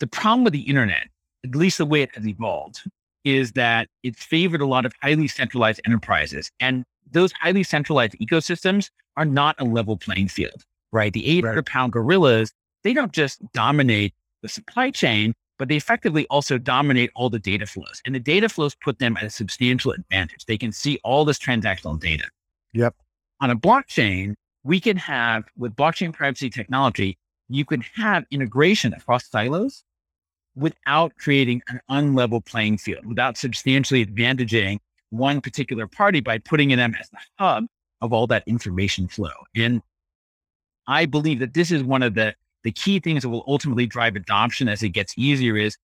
the problem with the internet, at least the way it has evolved, is that it's favored a lot of highly centralized enterprises. And those highly centralized ecosystems are not a level playing field, right? The 800 right. pound gorillas, they don't just dominate the supply chain, but they effectively also dominate all the data flows. And the data flows put them at a substantial advantage. They can see all this transactional data. Yep. On a blockchain, we can have, with blockchain privacy technology, you can have integration across silos without creating an unlevel playing field, without substantially advantaging one particular party by putting them as the hub of all that information flow. And I believe that this is one of the, the key things that will ultimately drive adoption as it gets easier is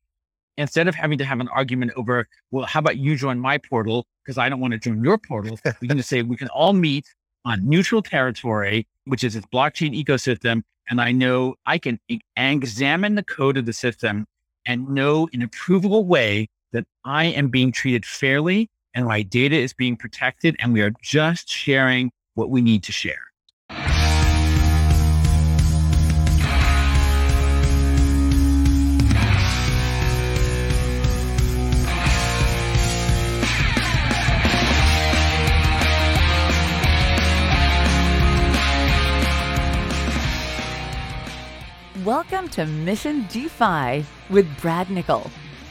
instead of having to have an argument over, well, how about you join my portal? Because I don't want to join your portal. we can just say we can all meet on neutral territory, which is its blockchain ecosystem. And I know I can examine the code of the system and know in a provable way that I am being treated fairly and my data is being protected and we are just sharing what we need to share. Welcome to Mission DeFi with Brad Nickel,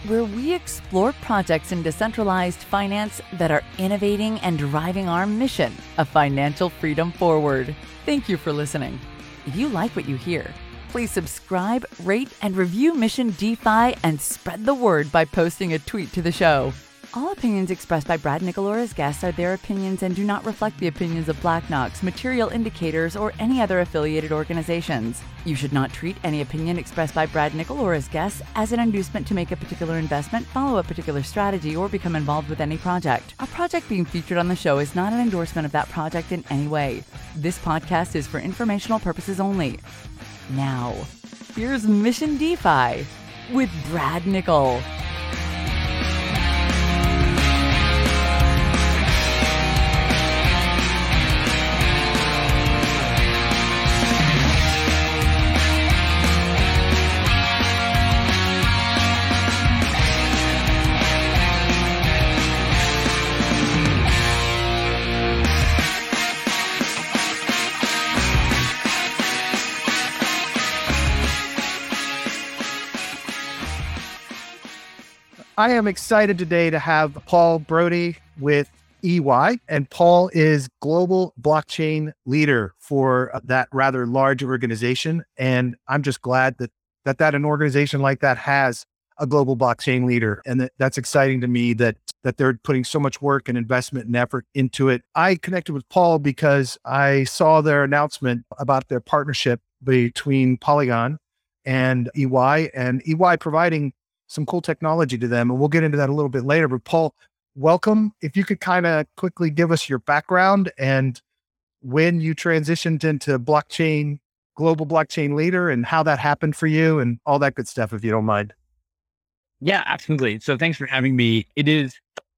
where we explore projects in decentralized finance that are innovating and driving our mission of financial freedom forward. Thank you for listening. If you like what you hear, please subscribe, rate, and review Mission DeFi and spread the word by posting a tweet to the show. All opinions expressed by Brad Nickel or his guests are their opinions and do not reflect the opinions of Black Knox, Material Indicators, or any other affiliated organizations. You should not treat any opinion expressed by Brad Nickel or his guests as an inducement to make a particular investment, follow a particular strategy, or become involved with any project. A project being featured on the show is not an endorsement of that project in any way. This podcast is for informational purposes only. Now, here's Mission DeFi with Brad Nickel. I am excited today to have Paul Brody with EY, and Paul is global blockchain leader for that rather large organization. And I'm just glad that that, that an organization like that has a global blockchain leader. And that, that's exciting to me that that they're putting so much work and investment and effort into it. I connected with Paul because I saw their announcement about their partnership between Polygon and EY and EY providing some cool technology to them. And we'll get into that a little bit later. But Paul, welcome. If you could kind of quickly give us your background and when you transitioned into blockchain, global blockchain leader, and how that happened for you and all that good stuff, if you don't mind. Yeah, absolutely. So thanks for having me. It is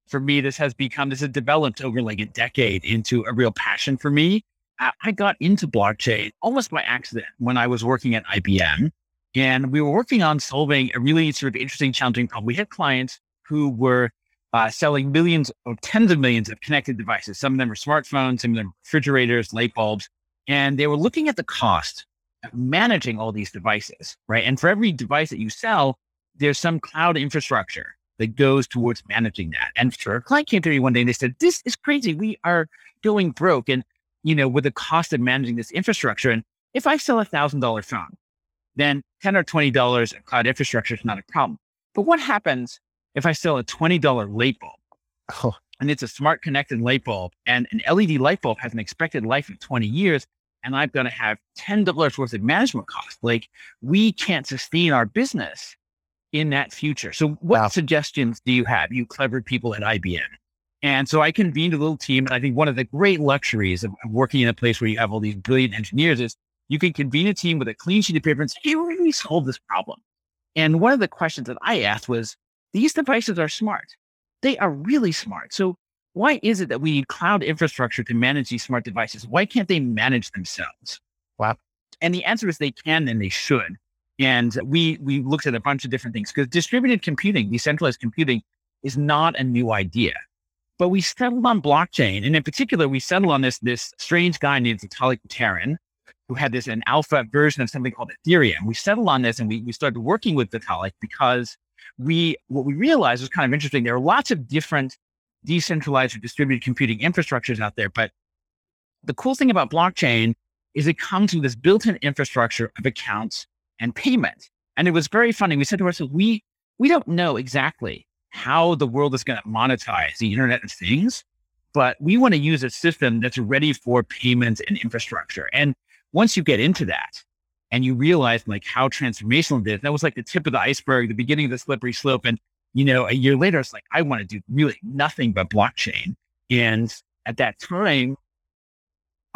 for me, this has become, this has developed over like a decade into a real passion for me. I got into blockchain almost by accident when I was working at IBM. And we were working on solving a really sort of interesting, challenging problem. We had clients who were uh, selling millions or tens of millions of connected devices. Some of them were smartphones, some of them refrigerators, light bulbs. And they were looking at the cost of managing all these devices, right? And for every device that you sell, there's some cloud infrastructure that goes towards managing that. And sure, a client came to me one day and they said, This is crazy. We are going broke. And, you know, with the cost of managing this infrastructure. And if I sell a thousand dollar phone, then 10 or $20 in cloud infrastructure is not a problem. But what happens if I sell a $20 light bulb? Oh. And it's a smart connected light bulb and an LED light bulb has an expected life of 20 years. And I'm going to have $10 worth of management cost. Like we can't sustain our business in that future. So what wow. suggestions do you have, you clever people at IBM? And so I convened a little team. And I think one of the great luxuries of working in a place where you have all these brilliant engineers is you can convene a team with a clean sheet of paper and say, hey, we're going to solve this problem. And one of the questions that I asked was, these devices are smart. They are really smart. So why is it that we need cloud infrastructure to manage these smart devices? Why can't they manage themselves? Wow. And the answer is they can and they should. And we we looked at a bunch of different things because distributed computing, decentralized computing, is not a new idea. But we settled on blockchain, and in particular, we settled on this this strange guy named Vitalik Buterin, who had this an alpha version of something called Ethereum. We settled on this, and we we started working with Vitalik because we what we realized was kind of interesting. There are lots of different decentralized or distributed computing infrastructures out there, but the cool thing about blockchain is it comes with this built-in infrastructure of accounts and payment. And it was very funny. We said to ourselves, we we don't know exactly how the world is going to monetize the Internet of Things, but we want to use a system that's ready for payments and infrastructure. And once you get into that and you realize like how transformational it is, that was like the tip of the iceberg, the beginning of the slippery slope. And, you know, a year later, it's like, I want to do really nothing but blockchain. And at that time,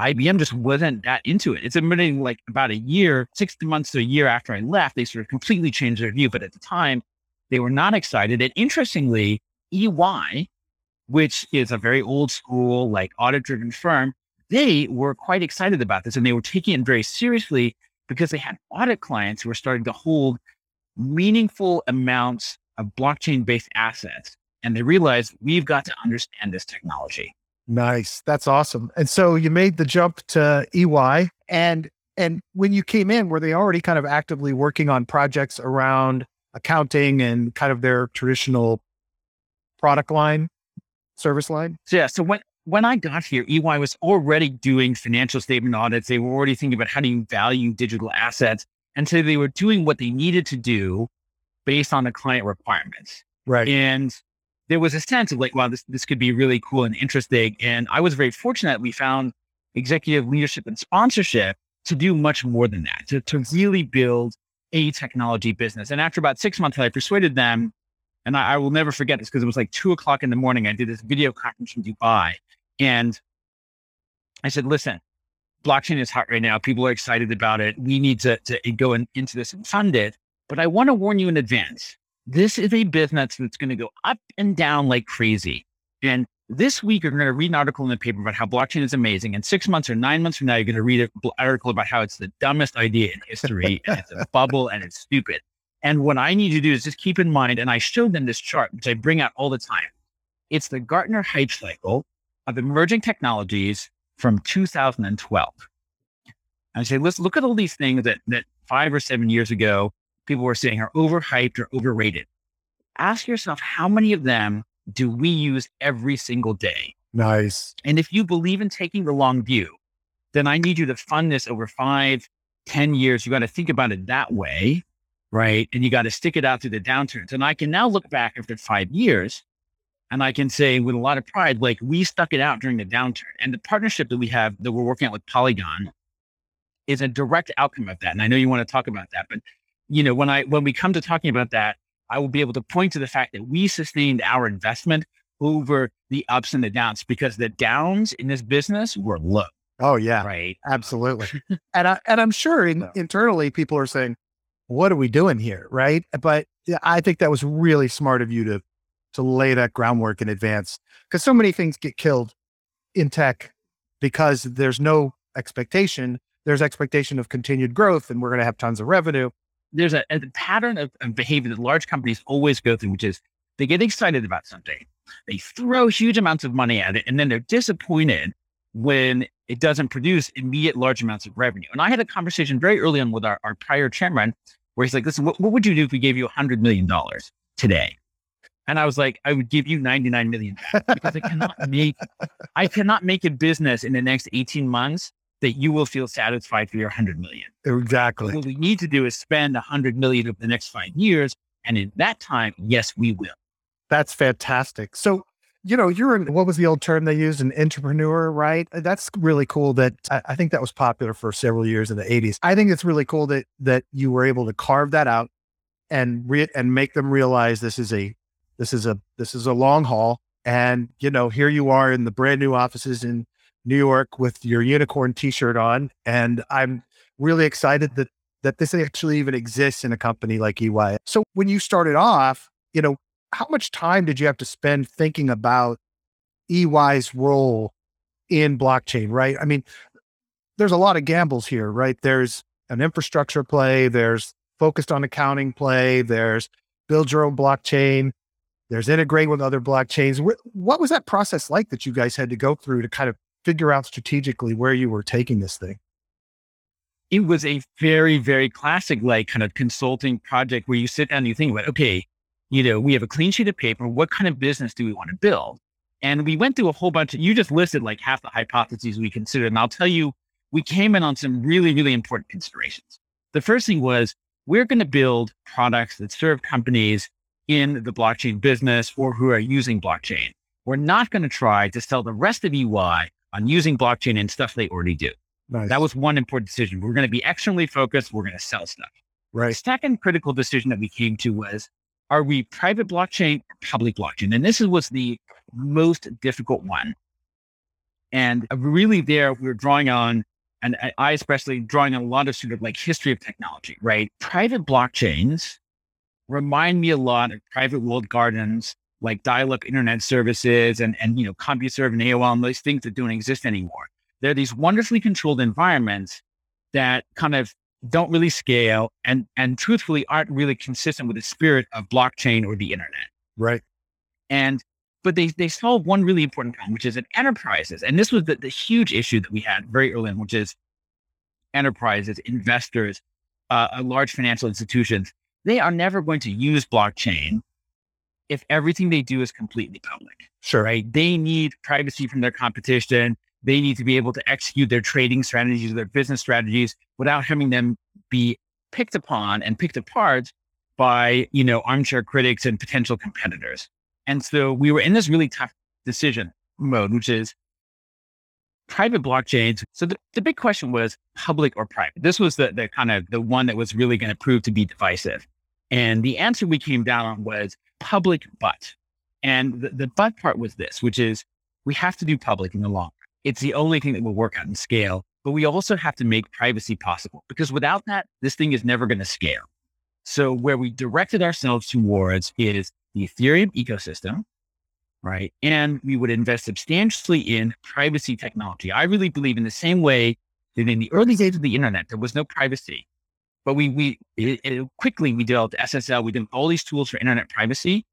IBM just wasn't that into it. It's admitting like about a year, six months to a year after I left, they sort of completely changed their view. But at the time, they were not excited. And interestingly, EY, which is a very old school, like audit driven firm, they were quite excited about this and they were taking it very seriously because they had audit clients who were starting to hold meaningful amounts of blockchain based assets. And they realized we've got to understand this technology. Nice. That's awesome. And so you made the jump to EY and and when you came in, were they already kind of actively working on projects around accounting and kind of their traditional product line, service line? So yeah, so when when I got here, EY was already doing financial statement audits. They were already thinking about how do you value digital assets. And so they were doing what they needed to do based on the client requirements. Right. And there was a sense of like, wow, this, this could be really cool and interesting. And I was very fortunate we found executive leadership and sponsorship to do much more than that, to, to really build a technology business. And after about six months, I persuaded them, and I, I will never forget this because it was like two o'clock in the morning. I did this video conference in Dubai. And I said, listen, blockchain is hot right now. People are excited about it. We need to, to go in, into this and fund it. But I want to warn you in advance this is a business that's going to go up and down like crazy. And this week, you're going to read an article in the paper about how blockchain is amazing. And six months or nine months from now, you're going to read an article about how it's the dumbest idea in history and it's a bubble and it's stupid. And what I need you to do is just keep in mind, and I showed them this chart, which I bring out all the time. It's the Gartner hype cycle of emerging technologies from 2012. And I say, let's look at all these things that, that five or seven years ago people were saying are overhyped or overrated. Ask yourself how many of them do we use every single day? Nice. And if you believe in taking the long view, then I need you to fund this over five, ten years. You got to think about it that way, right? And you got to stick it out through the downturns. And I can now look back after five years and I can say with a lot of pride, like we stuck it out during the downturn. And the partnership that we have that we're working on with Polygon is a direct outcome of that. And I know you want to talk about that, but you know, when I when we come to talking about that, I will be able to point to the fact that we sustained our investment over the ups and the downs because the downs in this business were low. Oh yeah, right, absolutely. and I and I'm sure in, internally people are saying, "What are we doing here?" Right? But I think that was really smart of you to to lay that groundwork in advance because so many things get killed in tech because there's no expectation. There's expectation of continued growth, and we're going to have tons of revenue there's a, a pattern of, of, behavior that large companies always go through, which is they get excited about something, they throw huge amounts of money at it, and then they're disappointed when it doesn't produce immediate large amounts of revenue. And I had a conversation very early on with our, our prior chairman where he's like, listen, what, what would you do if we gave you $100 million today? And I was like, I would give you 99 million because I cannot make, I cannot make a business in the next 18 months that you will feel satisfied for your 100 million. Exactly. What we need to do is spend 100 million over the next five years. And in that time, yes, we will. That's fantastic. So, you know, you're in, what was the old term they used? An intrapreneur, right? Uh, that's really cool that I, I think that was popular for several years in the 80s. I think it's really cool that that you were able to carve that out and re- and make them realize this is a this is a this is a long haul and you know here you are in the brand new offices in New York with your unicorn T-shirt on, and I'm really excited that that this actually even exists in a company like EY. So when you started off, you know, how much time did you have to spend thinking about EY's role in blockchain? Right? I mean, there's a lot of gambles here, right? There's an infrastructure play, there's focused on accounting play. There's build your own blockchain. There's integrate with other blockchains. What was that process like that you guys had to go through to kind of figure out strategically where you were taking this thing? It was a very, very classic, like kind of consulting project where you sit down and you think about, okay, you know, we have a clean sheet of paper. What kind of business do we want to build? And we went through a whole bunch of, you just listed like half the hypotheses we considered. And I'll tell you, we came in on some really, really important considerations. The first thing was we're going to build products that serve companies in the blockchain business or who are using blockchain. We're not going to try to sell the rest of EY on using blockchain and stuff they already do. Nice. That was one important decision. We're going to be externally focused. We're going to sell stuff. Right. The second critical decision that we came to was, are we private blockchain or public blockchain? And this was the most difficult one. And uh, really there, we were drawing on, and I especially drawing on a lot of sort of like history of technology, right? Private blockchains remind me a lot of private walled gardens, like dial-up internet services and, and you know, CompuServe and AOL and those things that don't exist anymore. They're these wonderfully controlled environments that kind of don't really scale and and truthfully aren't really consistent with the spirit of blockchain or the internet. Right. And but they they solve one really important problem, which is that enterprises, and this was the, the huge issue that we had very early on, which is enterprises, investors, uh, uh, large financial institutions, they are never going to use blockchain if everything they do is completely public. Sure. Right. They need privacy from their competition. They need to be able to execute their trading strategies, their business strategies without having them be picked upon and picked apart by, you know, armchair critics and potential competitors. And so we were in this really tough decision mode, which is private blockchains. So the, the big question was public or private. This was the, the kind of the one that was really going to prove to be divisive. And the answer we came down on was public, but. And the, the but part was this, which is we have to do public in the long. It's the only thing that will work out in scale, but we also have to make privacy possible because without that, this thing is never going to scale. So where we directed ourselves towards is the Ethereum ecosystem, right? And we would invest substantially in privacy technology. I really believe in the same way that in the early days of the internet, there was no privacy, but we, we it, it, quickly, we developed SSL. We did all these tools for internet privacy.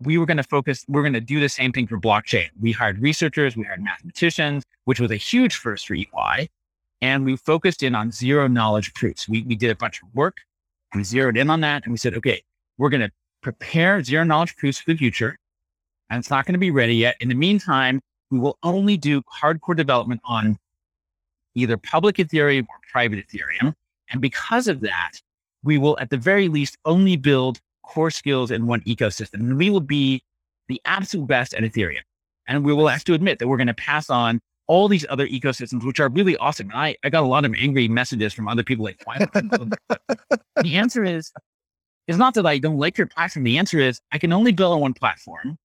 We were going to focus, we're going to do the same thing for blockchain. We hired researchers, we hired mathematicians, which was a huge first for EY. And we focused in on zero knowledge proofs. We, we did a bunch of work. We zeroed in on that and we said, okay, we're going to prepare zero knowledge proofs for the future. And it's not going to be ready yet. In the meantime, we will only do hardcore development on either public Ethereum or private Ethereum. And because of that, we will at the very least only build core skills in one ecosystem. And we will be the absolute best at Ethereum. And we will have to admit that we're going to pass on all these other ecosystems, which are really awesome. And I, I got a lot of angry messages from other people like, why? the answer is it's not that I don't like your platform. The answer is I can only build on one platform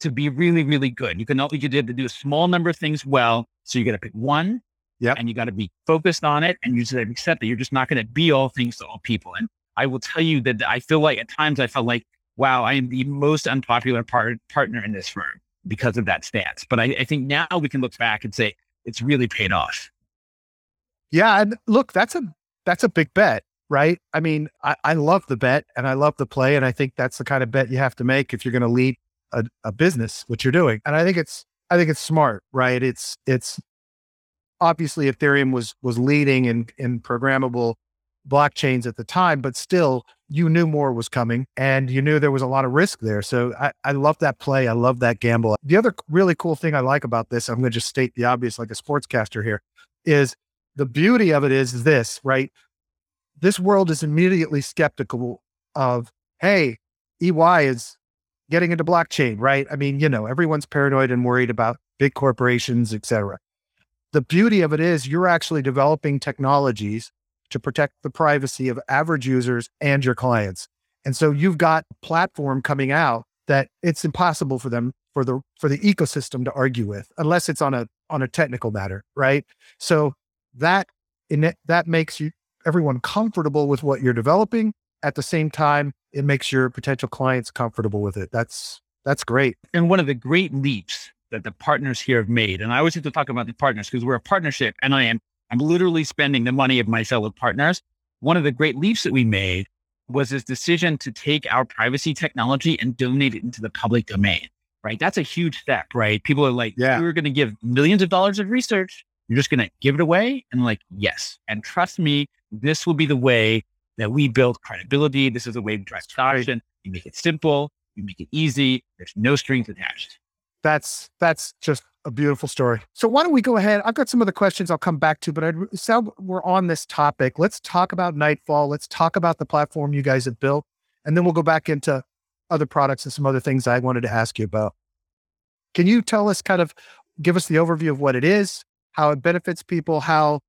to be really, really good. You can only you have to do a small number of things well. So you got to pick one. Yeah. And you got to be focused on it. And you just accept that you're just not going to be all things to all people. And I will tell you that I feel like at times I felt like, wow, I am the most unpopular part, partner in this firm because of that stance. But I, I think now we can look back and say it's really paid off. Yeah. And look, that's a that's a big bet right? I mean, I, I love the bet and I love the play. And I think that's the kind of bet you have to make if you're going to lead a, a business, what you're doing. And I think it's, I think it's smart, right? It's, it's obviously Ethereum was, was leading in, in programmable blockchains at the time, but still you knew more was coming and you knew there was a lot of risk there. So I, I love that play. I love that gamble. The other really cool thing I like about this, I'm going to just state the obvious like a sportscaster here, is the beauty of it is this, right? this world is immediately skeptical of, hey, EY is getting into blockchain, right? I mean, you know, everyone's paranoid and worried about big corporations, et cetera. The beauty of it is you're actually developing technologies to protect the privacy of average users and your clients. And so you've got a platform coming out that it's impossible for them for the for the ecosystem to argue with unless it's on a on a technical matter, right? So that in it, that makes you everyone comfortable with what you're developing. At the same time, it makes your potential clients comfortable with it. That's that's great. And one of the great leaps that the partners here have made, and I always have to talk about the partners because we're a partnership, and I am I'm literally spending the money of my fellow partners. One of the great leaps that we made was this decision to take our privacy technology and donate it into the public domain, right? That's a huge step, right? People are like, Yeah. we're going to give millions of dollars of research. You're just going to give it away. And like, yes. And trust me, this will be the way that we build credibility. This is the way we drive adoption. You make it simple. You make it easy. There's no strings attached. That's that's just a beautiful story. So why don't we go ahead? I've got some of the questions I'll come back to, but I'd, so we're on this topic. Let's talk about Nightfall. Let's talk about the platform you guys have built, and then we'll go back into other products and some other things I wanted to ask you about. Can you tell us kind of give us the overview of what it is, how it benefits people, how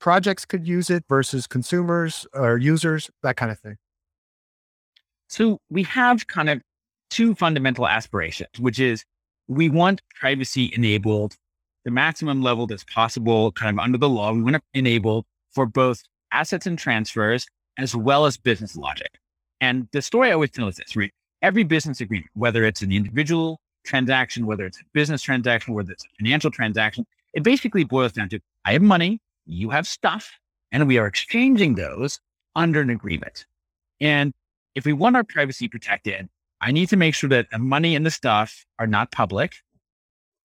projects could use it versus consumers or users, that kind of thing? So we have kind of two fundamental aspirations, which is we want privacy enabled the maximum level that's possible, kind of under the law. We want to enable for both assets and transfers as well as business logic. And the story I always tell is this, right? Every business agreement, whether it's an individual transaction, whether it's a business transaction, whether it's a financial transaction, it basically boils down to I have money, you have stuff, and we are exchanging those under an agreement. And if we want our privacy protected, I need to make sure that the money and the stuff are not public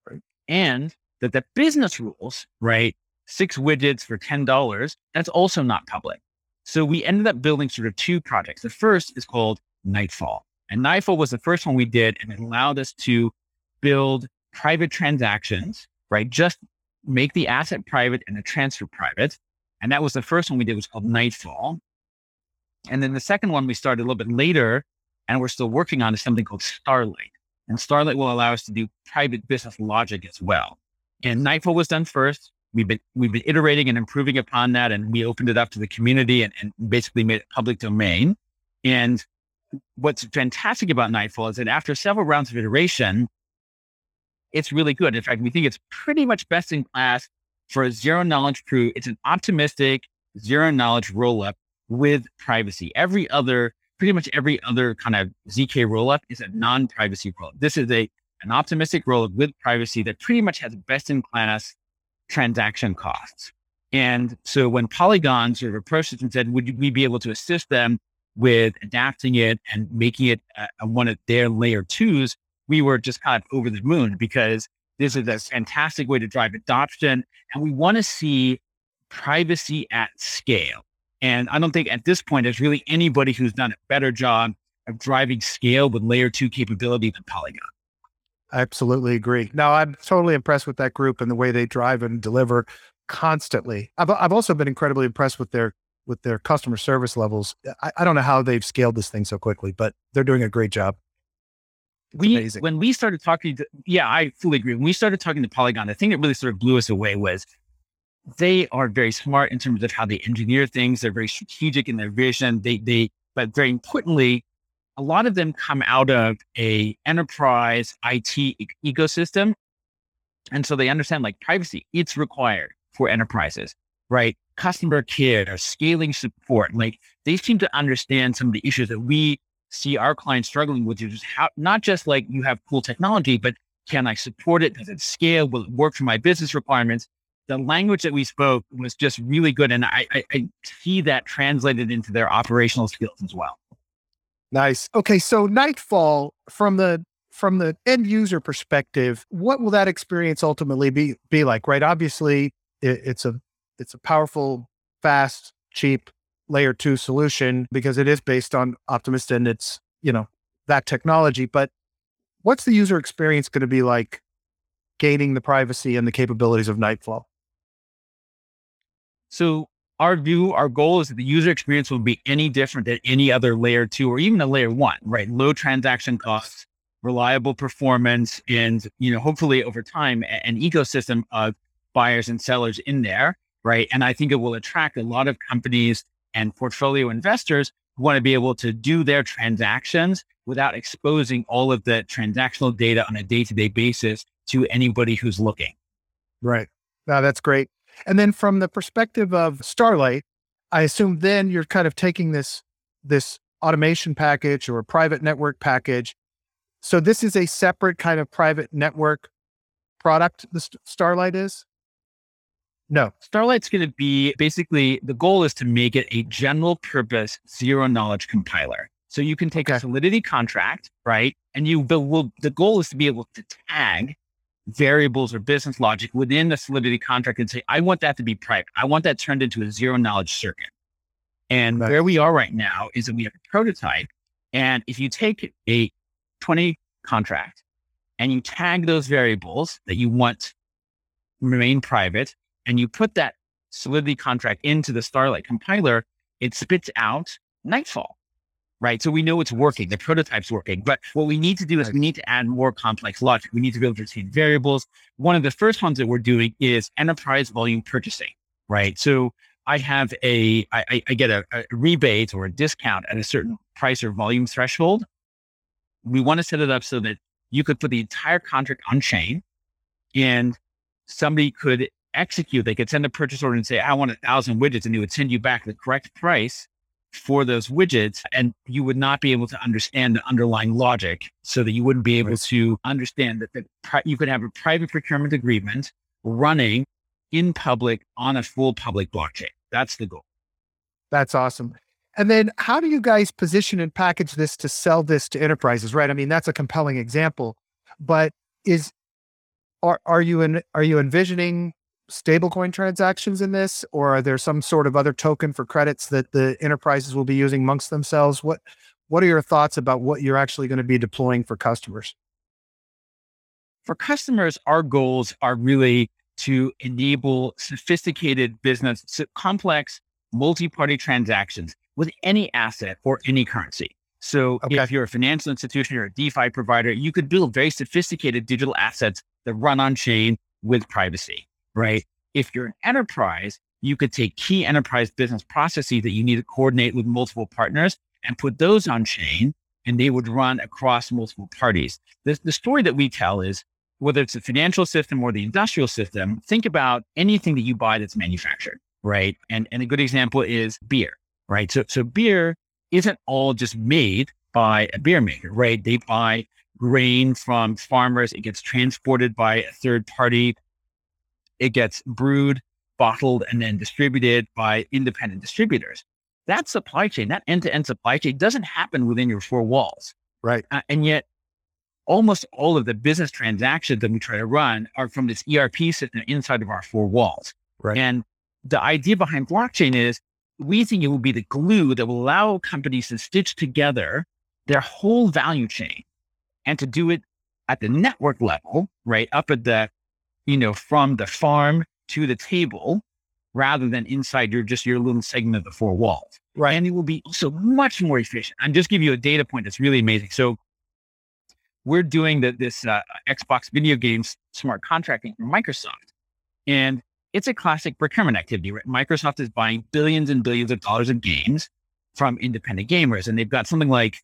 Right. and that the business rules, right? Six widgets for $10, that's also not public. So we ended up building sort of two projects. The first is called Nightfall. And Nightfall was the first one we did, and it allowed us to build private transactions, right? Just make the asset private and the transfer private. And that was the first one we did, was called Nightfall. And then the second one we started a little bit later, and we're still working on is something called Starlight. And Starlight will allow us to do private business logic as well. And Nightfall was done first. We've been we've been iterating and improving upon that, and we opened it up to the community and, and basically made it public domain. And what's fantastic about Nightfall is that after several rounds of iteration, it's really good. In fact, we think it's pretty much best in class for a zero knowledge crew. It's an optimistic zero knowledge roll up with privacy. Every other, pretty much every other kind of ZK roll up is a non privacy roll up. This is a an optimistic roll up with privacy that pretty much has best in class transaction costs. And so when Polygon sort of approached us and said, would we be able to assist them with adapting it and making it uh, one of their layer twos, we were just kind of over the moon because this is a fantastic way to drive adoption. And we want to see privacy at scale. And I don't think at this point there's really anybody who's done a better job of driving scale with layer two capability than Polygon. I absolutely agree. Now, I'm totally impressed with that group and the way they drive and deliver constantly. I've, I've also been incredibly impressed with their with their customer service levels. I, I don't know how they've scaled this thing so quickly, but they're doing a great job. It's we amazing. when we started talking to yeah i fully agree. When we started talking to polygon the thing that really sort of blew us away was they are very smart in terms of how they engineer things. They're very strategic in their vision. They they but very importantly a lot of them come out of a enterprise it e- ecosystem. And so they understand like privacy it's required for enterprises right? Customer care or scaling support like they seem to understand some of the issues that we see our clients struggling with is how not just like you have cool technology, but can I support it? Does it scale? Will it work for my business requirements? The language that we spoke was just really good. And I, I, I see that translated into their operational skills as well. Nice. Okay, so Nightfall from the from the end user perspective, what will that experience ultimately be be like? Right? Obviously, it, it's a it's a powerful, fast, cheap layer two solution because it is based on Optimist and it's you know that technology. But what's the user experience going to be like? Gaining the privacy and the capabilities of Nightfall. So our view, our goal is that the user experience will be any different than any other layer two or even a layer one, right? Low transaction costs, reliable performance, and you know, hopefully over time, an ecosystem of buyers and sellers in there, right? And I think it will attract a lot of companies and portfolio investors who want to be able to do their transactions without exposing all of the transactional data on a day-to-day basis to anybody who's looking. Right. Now that's great. And then from the perspective of Starlight, I assume then you're kind of taking this this automation package or private network package. So this is a separate kind of private network product. The St- Starlight is. No. Starlight's going to be basically the goal is to make it a general purpose zero knowledge compiler. So you can take Okay. a Solidity contract, right? And you the, will, the goal is to be able to tag variables or business logic within the Solidity contract and say, I want that to be private. I want that turned into a zero knowledge circuit. And Right. where we are right now is that we have a prototype. And if you take a 20 contract and you tag those variables that you want remain private, and you put that Solidity contract into the Starlight compiler, it spits out Nightfall, right? So we know it's working. The prototype's working. But what we need to do is we need to add more complex logic. We need to be able to retain variables. One of the first ones that we're doing is enterprise volume purchasing, right? So I have a, I, get a, a rebate or a discount at a certain price or volume threshold. We want to set it up so that you could put the entire contract on chain and somebody could execute, they could send a purchase order and say, I want a thousand widgets, and they would send you back the correct price for those widgets. And you would not be able to understand the underlying logic so that you wouldn't be able Right. to understand that the, pri- you could have a private procurement agreement running in public on a full public blockchain. That's the goal. That's awesome. And then how do you guys position and package this to sell this to enterprises, right? I mean, that's a compelling example, but is are are you in are you envisioning stablecoin transactions in this or are there some sort of other token for credits that the enterprises will be using amongst themselves? What what are your thoughts about what you're actually going to be deploying for customers? for customers, our goals are really to enable sophisticated business, complex multi-party transactions with any asset or any currency. So Okay. if you're a financial institution or a DeFi provider, you could build very sophisticated digital assets that run on chain with privacy, right? If you're an enterprise, you could take key enterprise business processes that you need to coordinate with multiple partners and put those on chain and they would run across multiple parties. The, the story that we tell is whether it's the financial system or the industrial system, think about anything that you buy that's manufactured, right? And, and a good example is beer, right? So, so beer isn't all just made by a beer maker, right? They buy grain from farmers. It gets transported by a third party. It gets brewed, bottled, and then distributed by independent distributors. That supply chain, that end to end supply chain doesn't happen within your four walls. Right. Uh, and yet, almost all of the business transactions that we try to run are from this ERP system inside of our four walls. Right. And the idea behind blockchain is we think it will be the glue that will allow companies to stitch together their whole value chain and to do it at the network level, right? Up at the, you know, from the farm to the table rather than inside your just your little segment of the four walls. Right. And it will be also much more efficient. And just give you a data point that's really amazing. So we're doing the, this uh, Xbox video games smart contracting from Microsoft. And it's a classic procurement activity, right? Microsoft is buying billions and billions of dollars of games from independent gamers. And they've got something like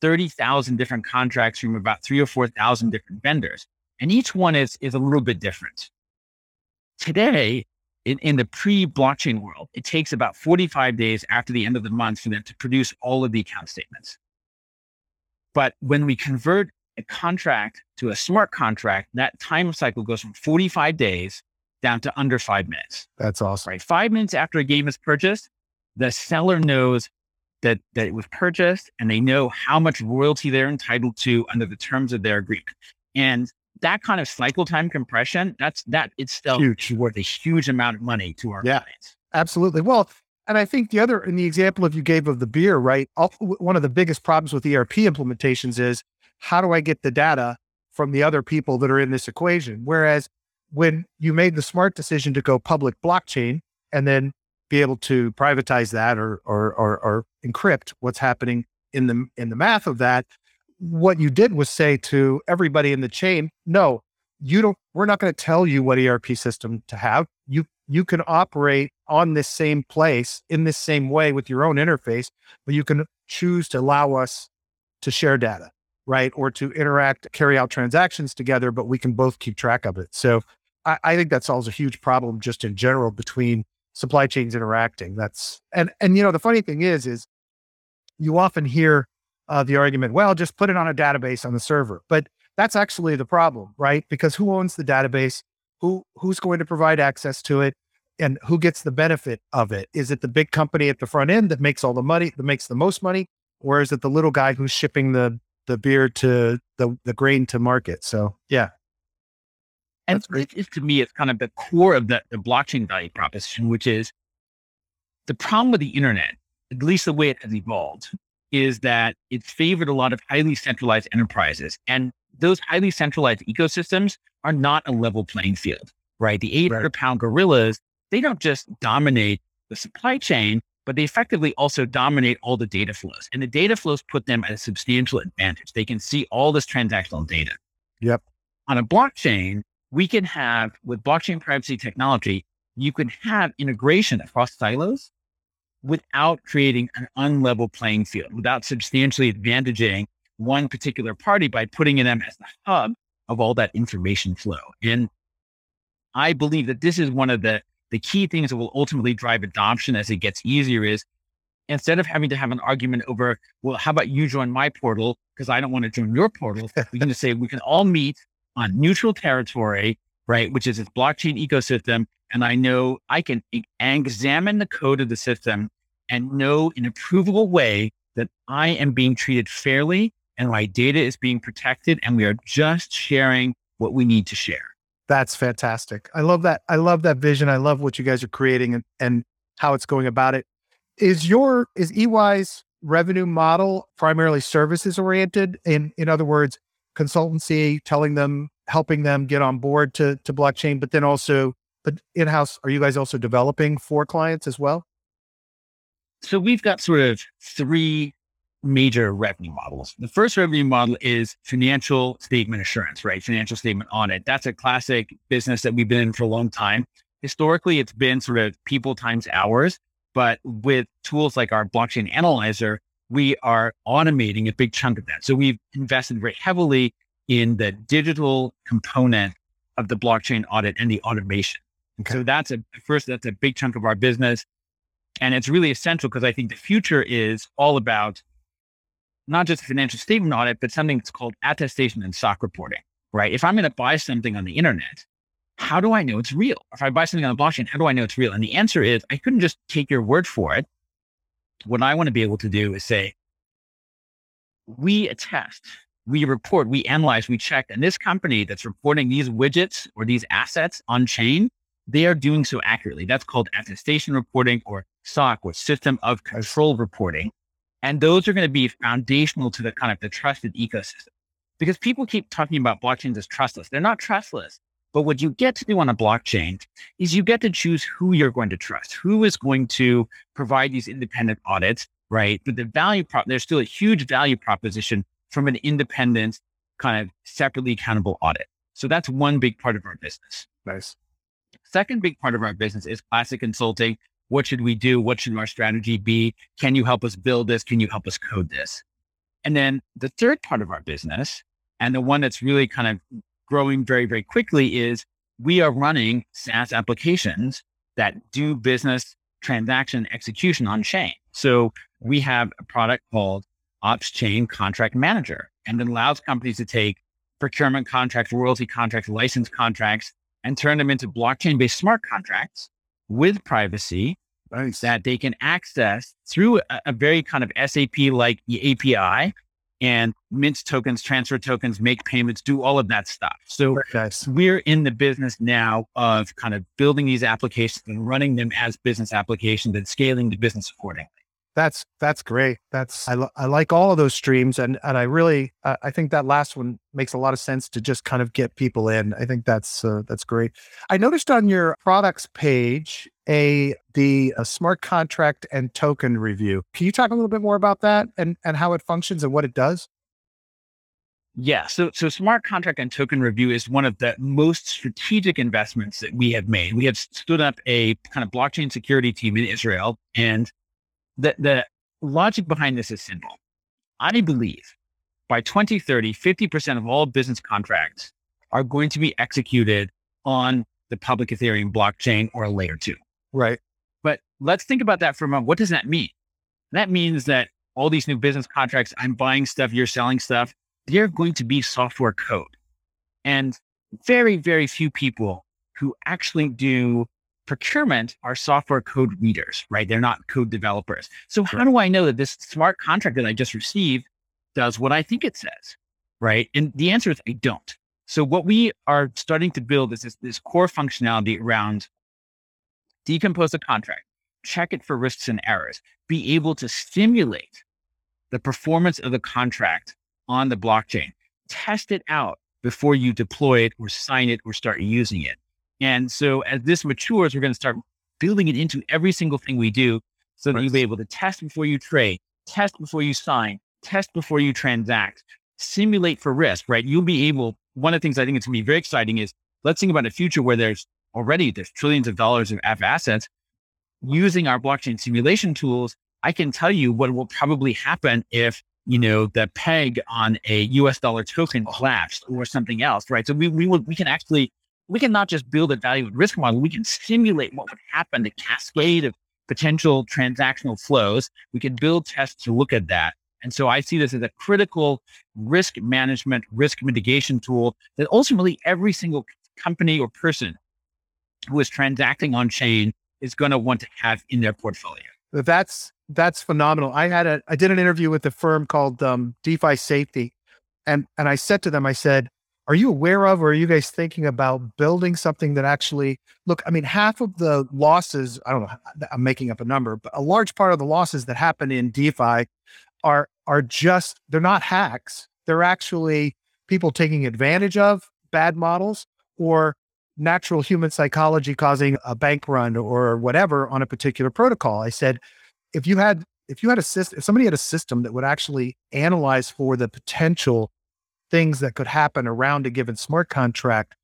30,000 different contracts from about three or 4,000 different vendors. And each one is, is a little bit different. Today, in, in the pre blockchain world, it takes about 45 days after the end of the month for them to produce all of the account statements. But when we convert a contract to a smart contract, that time cycle goes from 45 days down to under five minutes, That's awesome. right? Five minutes after a game is purchased, the seller knows that, that it was purchased and they know how much royalty they're entitled to under the terms of their agreement. And that kind of cycle time compression, that's that itself Huge. is worth a huge amount of money to our Yeah. clients. Absolutely. Well, and I think the other, in the example of you gave of the beer, right? all- One of the biggest problems with ERP implementations is how do I get the data from the other people that are in this equation? Whereas when you made the smart decision to go public blockchain and then be able to privatize that or or or, or encrypt what's happening in the in the math of that, what you did was say to everybody in the chain, no, you don't we're not going to tell you what ERP system to have. You you can operate on this same place in this same way with your own interface, but you can choose to allow us to share data, right? Or to interact, carry out transactions together, but we can both keep track of it. So I, I think that solves a huge problem just in general between supply chains interacting. That's and and you know the funny thing is is you often hear uh, the argument, well, just put it on a database on the server, but that's actually the problem, right? Because who owns the database? Who who's going to provide access to it? and who gets the benefit of it? Is it the big company at the front end that makes all the money, that makes the most money, or is it the little guy who's shipping the the beer to the the grain to market? So yeah, and this is to me, it's kind of the core of the, the blockchain value proposition, which is the problem with the internet, at least the way it has evolved, is that it's favored a lot of highly centralized enterprises. And those highly centralized ecosystems are not a level playing field, right? The 800 right. pound gorillas, they don't just dominate the supply chain, but they effectively also dominate all the data flows. And the data flows put them at a substantial advantage. They can see all this transactional data. Yep. On a blockchain, we can have with blockchain privacy technology, you can have integration across silos without creating an unlevel playing field, without substantially advantaging one particular party by putting them as the hub of all that information flow. And I believe that this is one of the, the key things that will ultimately drive adoption as it gets easier is instead of having to have an argument over, well, how about you join my portal? Because I don't want to join your portal. we can just say we can all meet on neutral territory, right? Which is this blockchain ecosystem. And I know I can examine the code of the system and know in a provable way that I am being treated fairly and my data is being protected and we are just sharing what we need to share. That's fantastic. I love that. I love that vision. I love what you guys are creating and, and how it's going about it. Is your is EY's revenue model primarily services oriented? In in other words, consultancy, telling them, helping them get on board to to blockchain, but then also, but in house, are you guys also developing for clients as well? So we've got sort of three major revenue models. The first revenue model is financial statement assurance, right? Financial statement audit. That's a classic business that we've been in for a long time. Historically, it's been sort of people times hours, but with tools like our blockchain analyzer, we are automating a big chunk of that. So we've invested very heavily in the digital component of the blockchain audit and the automation. Okay. So that's a first, that's a big chunk of our business. And it's really essential because I think the future is all about not just financial statement audit, but something that's called attestation and SOC reporting, right? If I'm going to buy something on the internet, how do I know it's real? If I buy something on the blockchain, how do I know it's real? And the answer is I couldn't just take your word for it what I want to be able to do is say, we attest, we report, we analyze, we check, and this company that's reporting these widgets or these assets on chain, they are doing so accurately. That's called attestation reporting or SOC or system of control reporting. And those are going to be foundational to the kind of the trusted ecosystem because people keep talking about blockchains as trustless. They're not trustless. But what you get to do on a blockchain is you get to choose who you're going to trust, who is going to provide these independent audits, right? But the value prop, there's still a huge value proposition from an independent, kind of separately accountable audit. So that's one big part of our business. Nice. Second big part of our business is classic consulting. What should we do? What should our strategy be? Can you help us build this? Can you help us code this? And then the third part of our business, and the one that's really kind of growing very, very quickly is we are running SaaS applications that do business transaction execution on chain. So we have a product called OpsChain Contract Manager, and it allows companies to take procurement contracts, royalty contracts, license contracts, and turn them into blockchain based smart contracts with privacy nice. that they can access through a, a very kind of SAP like API and mint tokens, transfer tokens, make payments, do all of that stuff. So nice. we're in the business now of kind of building these applications and running them as business applications and scaling the business accordingly. That's that's great. That's I, I like all of those streams, and and I really uh, I think that last one makes a lot of sense to just kind of get people in. I think that's uh, that's great. I noticed on your products page a the a smart contract and token review. Can you talk a little bit more about that and and how it functions and what it does? Yeah. So, so smart contract and token review is one of the most strategic investments that we have made. We have stood up a kind of blockchain security team in Israel and the, the logic behind this is simple. I believe by 2030, 50% of all business contracts are going to be executed on the public Ethereum blockchain or a layer two. Right. But let's think about that for a moment. What does that mean? That means that all these new business contracts, I'm buying stuff, you're selling stuff, they're going to be software code. And very, very few people who actually do procurement are software code readers, right? They're not code developers. So how do I know that this smart contract that I just received does what I think it says, right? And the answer is I don't. So what we are starting to build is this, this core functionality around decompose a contract, check it for risks and errors, be able to simulate the performance of the contract on the blockchain, test it out before you deploy it or sign it or start using it. And so as this matures, we're going to start building it into every single thing we do so that you'll be able to test before you trade, test before you sign, test before you transact, simulate for risk, right? You'll be able, one of the things I think it's going to be very exciting is let's think about a future where there's already there's trillions of dollars of F assets using our blockchain simulation tools. I can tell you what will probably happen if you know the peg on a US dollar token oh. collapsed or something else, right? So we we will, we can actually we can not just build a value and risk model, we can simulate what would happen, the cascade of potential transactional flows. We can build tests to look at that. And so I see this as a critical risk management, risk mitigation tool that ultimately every single company or person who is transacting on chain is going to want to have in their portfolio. That's that's phenomenal. I had a I did an interview with a firm called um, DeFi Safety, and and I said to them, I said, are you aware of or are you guys thinking about building something that actually look i mean half of the losses i don't know i'm making up a number but a large part of the losses that happen in defi are are just they're not hacks. They're actually people taking advantage of bad models or natural human psychology causing a bank run or whatever on a particular protocol. I said if you had if you had a system if somebody had a system that would actually analyze for the potential things that could happen around a given smart contract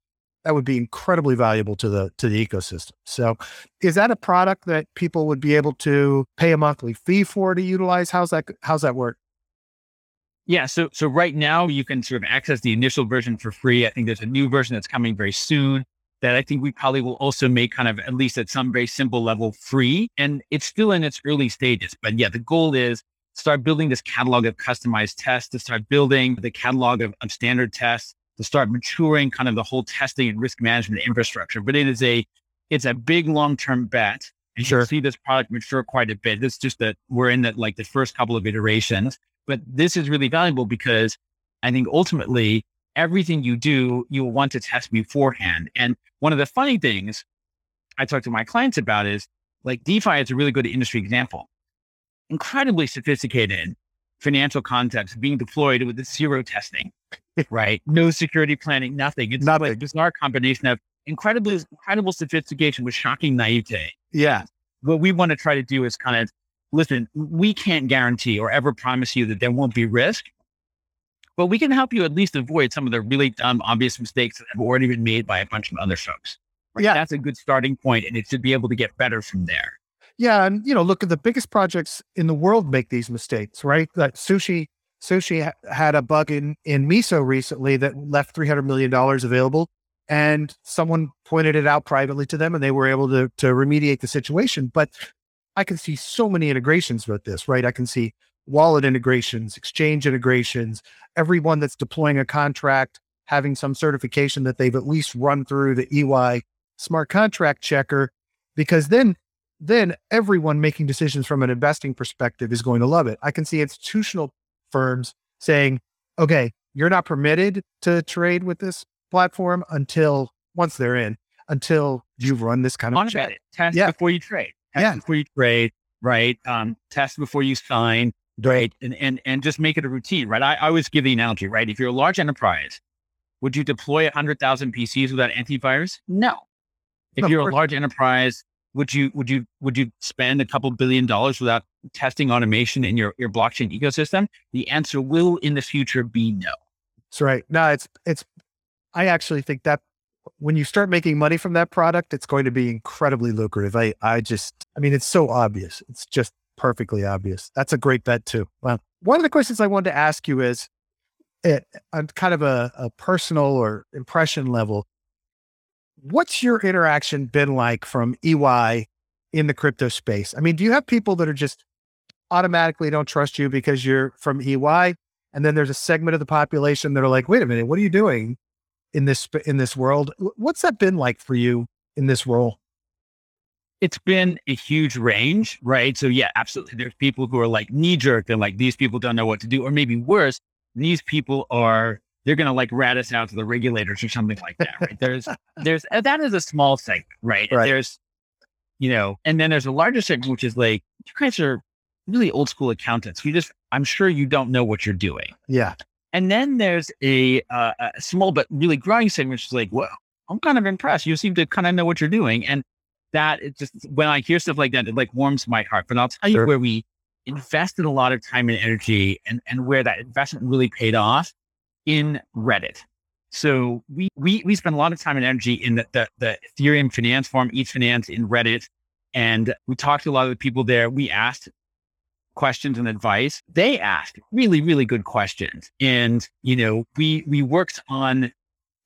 that would be incredibly valuable to the to the ecosystem. So, is that a product that people would be able to pay a monthly fee for to utilize? How's that how's that work? Yeah, so so right now you can sort of access the initial version for free. I think there's a new version that's coming very soon that I think we probably will also make kind of at least at some very simple level free. And it's still in its early stages. But yeah, the goal is start building this catalog of customized tests, to start building the catalog of, of standard tests, to start maturing kind of the whole testing and risk management infrastructure. But it is a it's a big long term bet. And sure. you'll see this product mature quite a bit. It's just that we're in that like the first couple of iterations. But this is really valuable because I think ultimately everything you do, you'll want to test beforehand. And one of the funny things I talk to my clients about is like DeFi is a really good industry example incredibly sophisticated financial context being deployed with zero testing, right? No security planning, nothing. It's nothing. like a bizarre combination of incredibly incredible sophistication with shocking naivete. Yeah. What we want to try to do is kind of listen, we can't guarantee or ever promise you that there won't be risk, but we can help you at least avoid some of the really dumb, obvious mistakes that have already been made by a bunch of other folks. Right? Yeah. That's a good starting point, and it should be able to get better from there. Yeah, and you know, look at the biggest projects in the world make these mistakes, right? Like sushi, sushi ha- had a bug in in miso recently that left three hundred million dollars available, and someone pointed it out privately to them, and they were able to to remediate the situation. But I can see so many integrations with this, right? I can see wallet integrations, exchange integrations, everyone that's deploying a contract having some certification that they've at least run through the EY smart contract checker, because then then everyone making decisions from an investing perspective is going to love it. I can see institutional firms saying, okay, you're not permitted to trade with this platform until once they're in, until you've run this kind of check. Test yeah. before you trade. Test yeah. before you trade, right? Um, test before you sign, right? And, and, and just make it a routine, right? I, I always give the analogy, right? If you're a large enterprise, would you deploy 100,000 PCs without antivirus? No. If no, you're a large enterprise, would you would you would you spend a couple billion dollars without testing automation in your your blockchain ecosystem? The answer will in the future be no. That's right. No, it's it's. I actually think that when you start making money from that product, it's going to be incredibly lucrative. I I just I mean it's so obvious. It's just perfectly obvious. That's a great bet too. Well, one of the questions I wanted to ask you is, it, eh, on kind of a, a personal or impression level, what's your interaction been like from EY in the crypto space? I mean, do you have people that are just automatically don't trust you because you're from EY? And then there's a segment of the population that are like, wait a minute, what are you doing in this in this world? What's that been like for you in this role? It's been a huge range, right? So yeah, absolutely. There's people who are like knee jerk and like these people don't know what to do, or maybe worse, these people are they're going to like rat us out to the regulators or something like that. Right? There's there's that is a small segment, right? Right. There's you know, and then there's a larger segment which is like you guys are really old school accountants. You just I'm sure you don't know what you're doing. Yeah. And then there's a, uh, a small but really growing segment, which is like, well, I'm kind of impressed. You seem to kind of know what you're doing. And that it just when I hear stuff like that, it like warms my heart. But I'll tell you where we invested a lot of time and energy and, and where that investment really paid off in Reddit. So we we we spent a lot of time and energy in the the, the Ethereum finance forum, EthFinance in Reddit. And we talked to a lot of the people there. We asked questions and advice. They asked really, really good questions. And, you know, we we worked on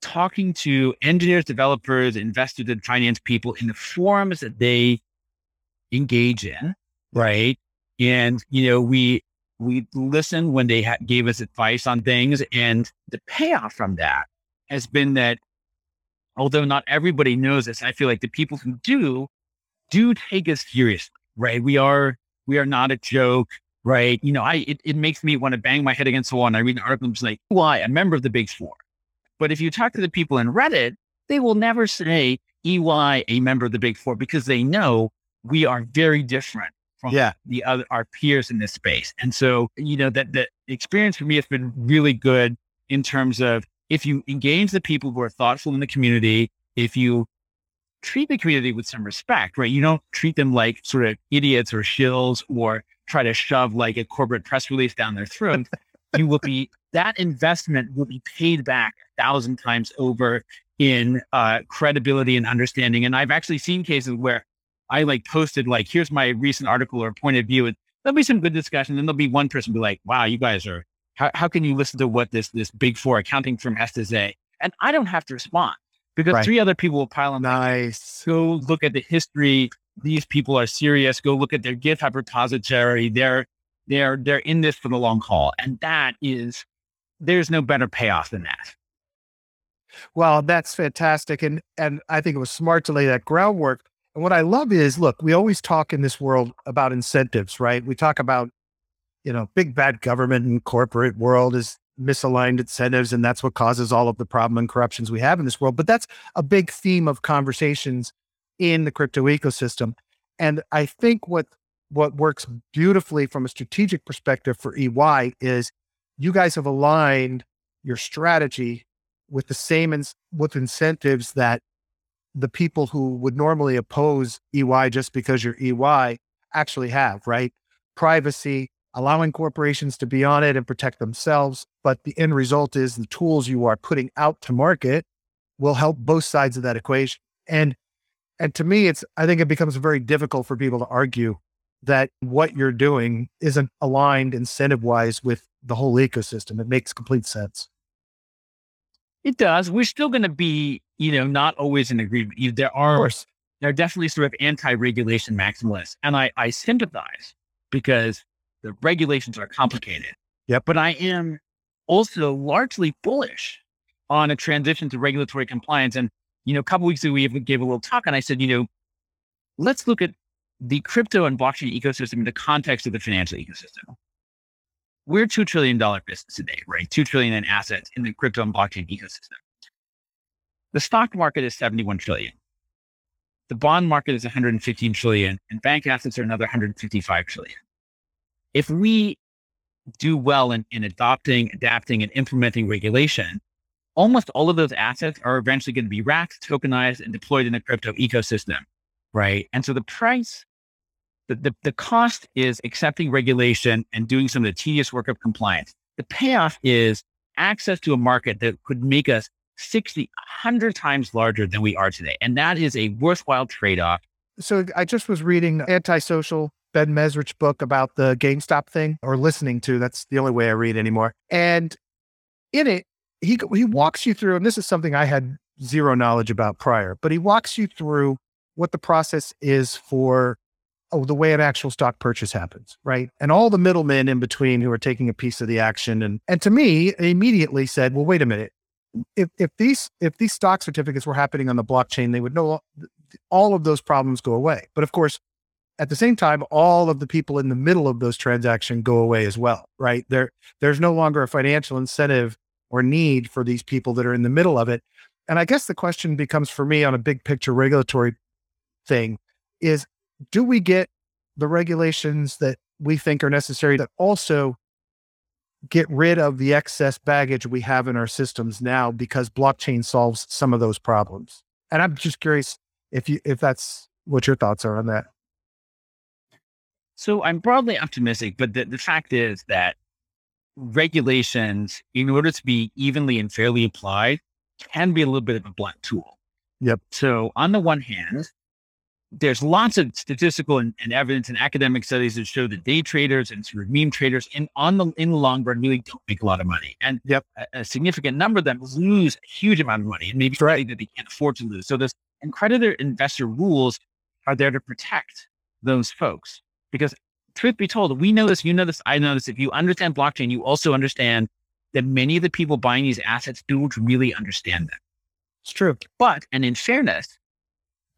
talking to engineers, developers, investors, and finance people in the forums that they engage in, right? And, you know, we we listened when they ha- gave us advice on things. And the payoff from that has been that although not everybody knows this, I feel like the people who do do take us seriously, right? We are we are not a joke, right? You know, I it, it makes me want to bang my head against the wall. And I read an article and like, why? A member of the big four. But if you talk to the people in Reddit, they will never say EY a member of the big four because they know we are very different from Yeah. the other our peers in this space. And so, you know, that the experience for me has been really good in terms of if you engage the people who are thoughtful in the community, if you treat the community with some respect, right? You don't treat them like sort of idiots or shills or try to shove like a corporate press release down their throat. you will be that investment will be paid back a thousand times over in uh, credibility and understanding. And I've actually seen cases where I like posted like, here's my recent article or point of view. And there'll be some good discussion. And there'll be one person be like, wow, you guys are, how, how can you listen to what this, this big four accounting firm has to say? And I don't have to respond because Right. three other people will pile on. Nice. Go look at the history. These people are serious. Go look at their GitHub repository. They're, they're, they're in this for the long haul. And that is, there's no better payoff than that. Well, that's fantastic. And and I think it was smart to lay that groundwork. And what I love is look, we always talk in this world about incentives, right? We talk about, you know, big bad government and corporate world is misaligned incentives, and that's what causes all of the problem and corruptions we have in this world. But that's a big theme of conversations in the crypto ecosystem. And I think what what works beautifully from a strategic perspective for EY is you guys have aligned your strategy with the same ins- with incentives that the people who would normally oppose EY just because you're EY actually have, right? Privacy, allowing corporations to be on it and protect themselves. But the end result is the tools you are putting out to market will help both sides of that equation. And and to me, it's I think it becomes very difficult for people to argue that what you're doing isn't aligned incentive wise with the whole ecosystem. It makes complete sense. It does. We're still going to be, you know, not always in agreement. You- There are there are definitely sort of anti-regulation maximalists, and I I sympathize because the regulations are complicated. Yeah, But I am also largely bullish on a transition to regulatory compliance. And you know, a couple weeks ago we even gave a little talk, and I said, you know, let's look at the crypto and blockchain ecosystem in the context of the financial ecosystem. We're two trillion dollar business today, right? Two trillion in assets in the crypto and blockchain ecosystem. The stock market is 71 trillion. The bond market is 115 trillion and bank assets are another 155 trillion. If we do well in, in adopting, adapting, and implementing regulation, almost all of those assets are eventually going to be wrapped, tokenized, and deployed in the crypto ecosystem. Right. And so the price, the, the, the cost is accepting regulation and doing some of the tedious work of compliance. The payoff is access to a market that could make us 60, 100 times larger than we are today. And that is a worthwhile trade off. So I just was reading Antisocial, Ben Mezrich book about the GameStop thing, or listening to. That's the only way I read anymore. And in it, he he walks you through, and this is something I had zero knowledge about prior, but he walks you through what the process is for oh, the way an actual stock purchase happens, right? And all the middlemen in between who are taking a piece of the action. And and to me, immediately said, well, wait a minute. If if these if these stock certificates were happening on the blockchain, they would know all of those problems go away. But of course, at the same time, all of the people in the middle of those transactions go away as well, right? There, there's no longer a financial incentive or need for these people that are in the middle of it. And I guess the question becomes for me on a big picture regulatory thing is do we get the regulations that we think are necessary that also get rid of the excess baggage we have in our systems now because blockchain solves some of those problems. And I'm just curious if you if that's what your thoughts are on that. So I'm broadly optimistic, but the, the fact is that regulations, in order to be evenly and fairly applied, can be a little bit of a blunt tool. Yep. So on the one hand, there's lots of statistical and, and, evidence and academic studies that show that day traders and sort of meme traders in on the in the long run really don't make a lot of money. And yep. a, a significant number of them lose a huge amount of money and maybe right. that they can't afford to lose. So this creditor investor rules are there to protect those folks. Because truth be told, we know this, you know this, I know this. If you understand blockchain, you also understand that many of the people buying these assets don't really understand them. It's true. But, and in fairness,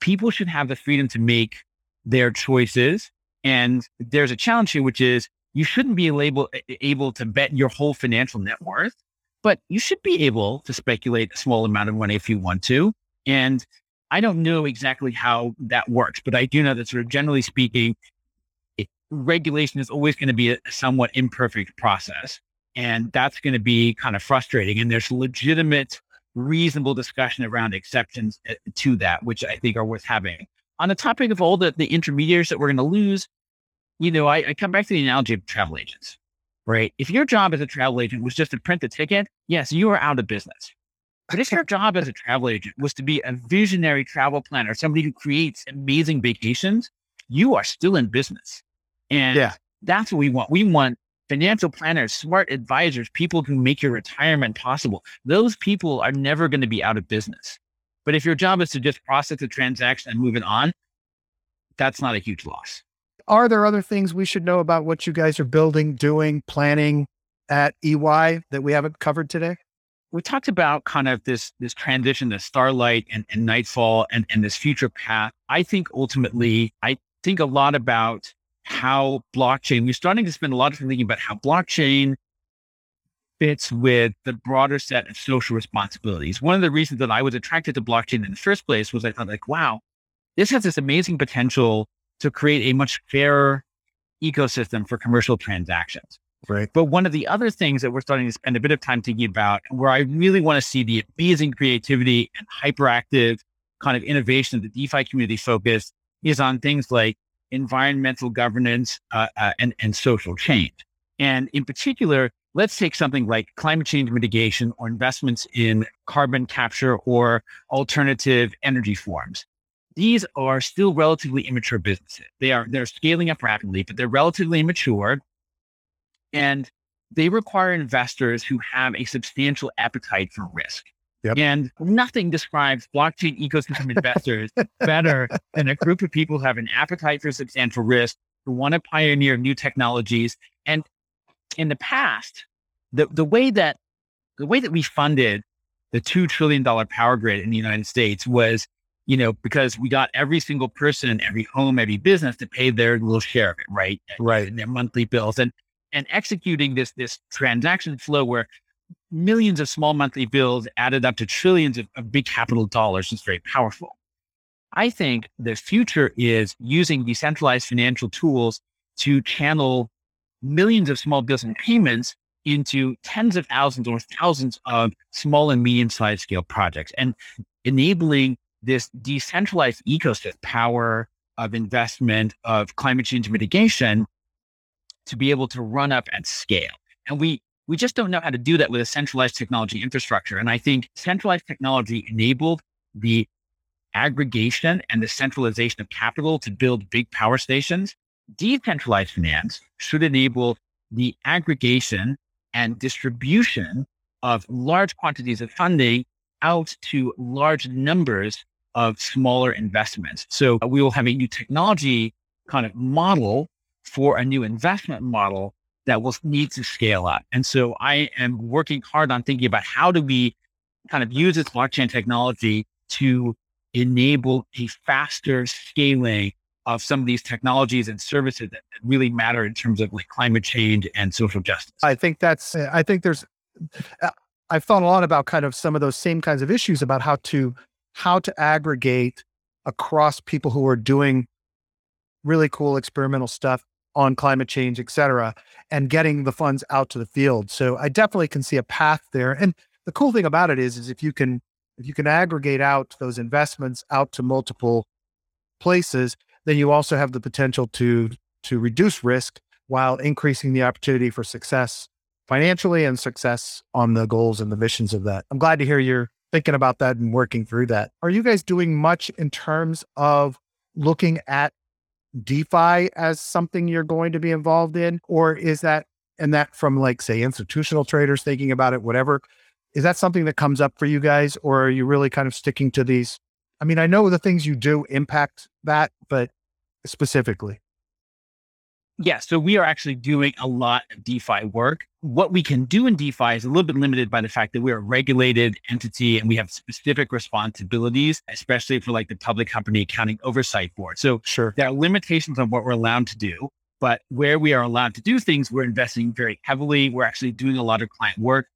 people should have the freedom to make their choices. And there's a challenge here, which is you shouldn't be able, able to bet your whole financial net worth, but you should be able to speculate a small amount of money if you want to. And I don't know exactly how that works, but I do know that sort of generally speaking, it, regulation is always going to be a somewhat imperfect process. And that's going to be kind of frustrating. And there's legitimate reasonable discussion around exceptions uh, to that, which I think are worth having. On the topic of all the, the intermediaries that we're going to lose, you know, I, I come back to the analogy of travel agents, right? If your job as a travel agent was just to print the ticket, yes, you are out of business. But if your job as a travel agent was to be a visionary travel planner, somebody who creates amazing vacations, you are still in business. And yeah. that's what we want. We want financial planners, smart advisors, people who make your retirement possible. Those people are never going to be out of business. But if your job is to just process the transaction and move it on, that's not a huge loss. Are there other things we should know about what you guys are building, doing, planning at EY that we haven't covered today? We talked about kind of this this transition to starlight and, and nightfall and, and this future path. I think ultimately, I think a lot about how blockchain, we're starting to spend a lot of time thinking about how blockchain fits with the broader set of social responsibilities. One of the reasons that I was attracted to blockchain in the first place was I thought like, wow, this has this amazing potential to create a much fairer ecosystem for commercial transactions. Right. But one of the other things that we're starting to spend a bit of time thinking about, where I really want to see the amazing creativity and hyperactive kind of innovation that the DeFi community focused is on things like environmental governance, uh, uh, and, and social change. And in particular, let's take something like climate change mitigation or investments in carbon capture or alternative energy forms. These are still relatively immature businesses. They are they're scaling up rapidly, but they're relatively immature. And they require investors who have a substantial appetite for risk. Yep. And nothing describes blockchain ecosystem investors better than a group of people who have an appetite for substantial risk, who want to pioneer new technologies. And in the past, the, the way that the way that we funded the two trillion dollar power grid in the United States was, you know, because we got every single person, in every home, every business to pay their little share of it, right? Right. And their monthly bills. And and executing this this transaction flow where millions of small monthly bills added up to trillions of, of big capital dollars is very powerful. I think the future is using decentralized financial tools to channel millions of small bills and payments into tens of thousands or thousands of small and medium sized scale projects and enabling this decentralized ecosystem power of investment of climate change mitigation to be able to run up at scale. And we we just don't know how to do that with a centralized technology infrastructure. And I think centralized technology enabled the aggregation and the centralization of capital to build big power stations. Decentralized finance should enable the aggregation and distribution of large quantities of funding out to large numbers of smaller investments. So we will have a new technology kind of model for a new investment model that will need to scale up. And so I am working hard on thinking about how do we kind of use this blockchain technology to enable a faster scaling of some of these technologies and services that really matter in terms of like climate change and social justice. I think that's, I think there's, uh, I've thought a lot about kind of some of those same kinds of issues about how to, how to aggregate across people who are doing really cool experimental stuff on climate change, et cetera, and getting the funds out to the field. So I definitely can see a path there. And the cool thing about it is, is if you can, if you can aggregate out those investments out to multiple places, then you also have the potential to to reduce risk while increasing the opportunity for success financially and success on the goals and the missions of that. I'm glad to hear you're thinking about that and working through that. Are you guys doing much in terms of looking at DeFi as something you're going to be involved in? Or is that, and that from like, say, institutional traders thinking about it, whatever, is that something that comes up for you guys? Or are you really kind of sticking to these? I mean, I know the things you do impact that, but specifically. Yeah, so we are actually doing a lot of DeFi work. What we can do in DeFi is a little bit limited by the fact that we're a regulated entity and we have specific responsibilities, especially for like the public company accounting oversight board. So sure, there are limitations on what we're allowed to do, but where we are allowed to do things, we're investing very heavily. We're actually doing a lot of client work.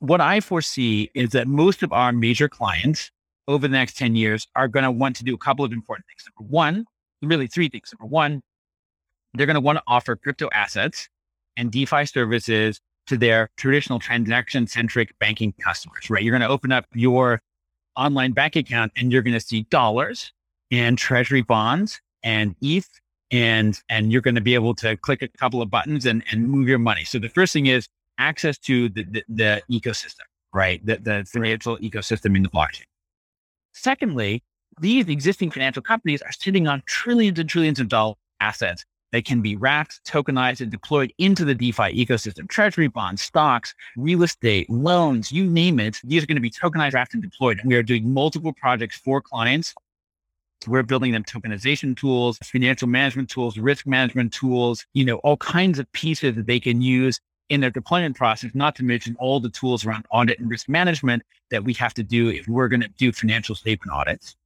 What I foresee is that most of our major clients over the next 10 years are going to want to do a couple of important things. Number one, really three things. Number one, they're going to want to offer crypto assets and DeFi services to their traditional transaction centric banking customers, right? You're going to open up your online bank account and you're going to see dollars and treasury bonds and ETH and and you're going to be able to click a couple of buttons and, and move your money. So the first thing is access to the, the, the ecosystem, right? The, the financial ecosystem in the blockchain. Secondly, these existing financial companies are sitting on trillions and trillions of dollar assets that can be wrapped, tokenized, and deployed into the DeFi ecosystem. Treasury bonds, stocks, real estate, loans, you name it. These are going to be tokenized, wrapped, and deployed. We are doing multiple projects for clients. We're building them tokenization tools, financial management tools, risk management tools, you know, all kinds of pieces that they can use in their deployment process, not to mention all the tools around audit and risk management that we have to do if we're going to do financial statement audits.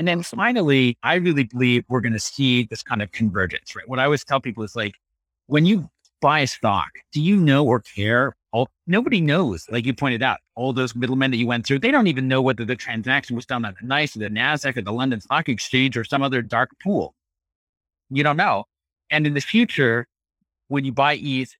And then finally, I really believe we're going to see this kind of convergence, right? What I always tell people is like, when you buy a stock, do you know or care? All, nobody knows, like you pointed out, all those middlemen that you went through, they don't even know whether the transaction was done on the NYSE or the NASDAQ or the London Stock Exchange or some other dark pool. You don't know. And in the future, when you buy ETH,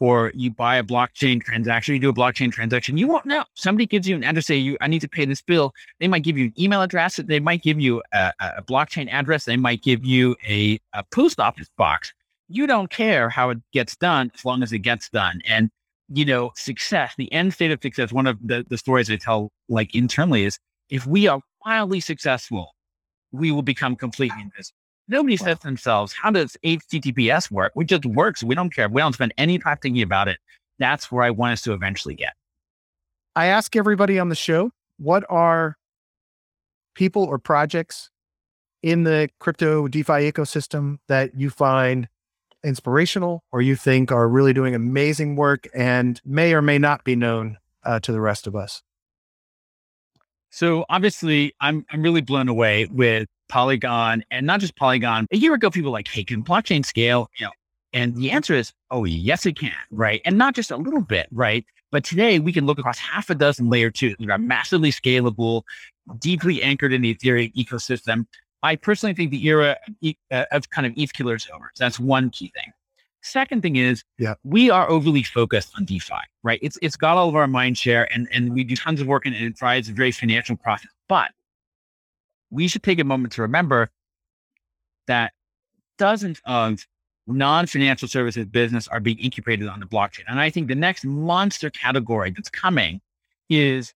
or you buy a blockchain transaction, you do a blockchain transaction, you won't know. Somebody gives you an address, say you, I need to pay this bill. They might give you an email address. They might give you a, a blockchain address. They might give you a, a post office box. You don't care how it gets done as long as it gets done. And, you know, success, the end state of success, one of the, the stories I tell like internally is if we are wildly successful, we will become completely invisible. Nobody wow. says to themselves, how does HTTPS work? It just works. We don't care. We don't spend any time thinking about it. That's where I want us to eventually get. I ask everybody on the show, what are people or projects in the crypto DeFi ecosystem that you find inspirational or you think are really doing amazing work and may or may not be known uh, to the rest of us? So obviously, I'm I'm really blown away with Polygon, and not just Polygon. A year ago, people were like, hey, can blockchain scale? You know, and the answer is, oh, yes, it can, right? And not just a little bit, right? But today we can look across half a dozen layer twos that are massively scalable, deeply anchored in the Ethereum ecosystem. I personally think the era uh, of kind of ETH killer is over. So that's one key thing. Second thing is, yeah. we are overly focused on DeFi, right? It's it's got all of our mind share, and and we do tons of work in it. It provides a very financial process. But we should take a moment to remember that dozens of non-financial services business are being incubated on the blockchain. And I think the next monster category that's coming is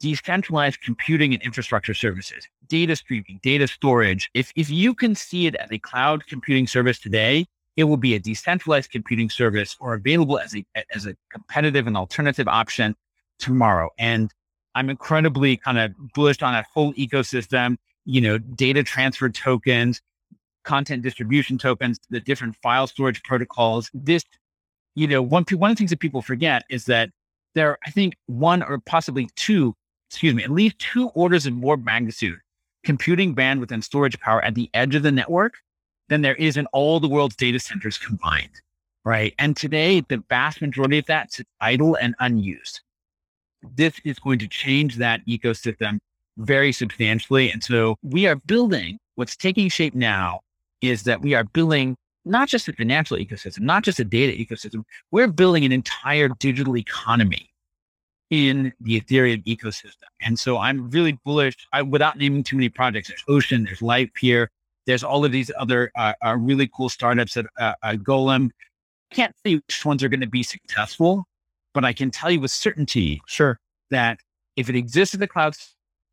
decentralized computing and infrastructure services, data streaming, data storage. If, if you can see it as a cloud computing service today, it will be a decentralized computing service or available as a, as a competitive and alternative option tomorrow. And I'm incredibly kind of bullish on that whole ecosystem you know, data transfer tokens, content distribution tokens, the different file storage protocols. This, you know, one, one of the things that people forget is that there are, I think, one or possibly two excuse me, at least two orders of more magnitude computing bandwidth and storage power at the edge of the network than there is in all the world's data centers combined. Right. And today, the vast majority of that sits idle and unused. This is going to change that ecosystem very substantially. And so we are building what's taking shape now is that we are building not just a financial ecosystem, not just a data ecosystem. We're building an entire digital economy in the Ethereum ecosystem. And so I'm really bullish I, without naming too many projects. There's Ocean, there's Livepeer, there's all of these other uh, uh, really cool startups at uh, uh Golem. Can't say which ones are going to be successful, but I can tell you with certainty sure that if it exists in the cloud,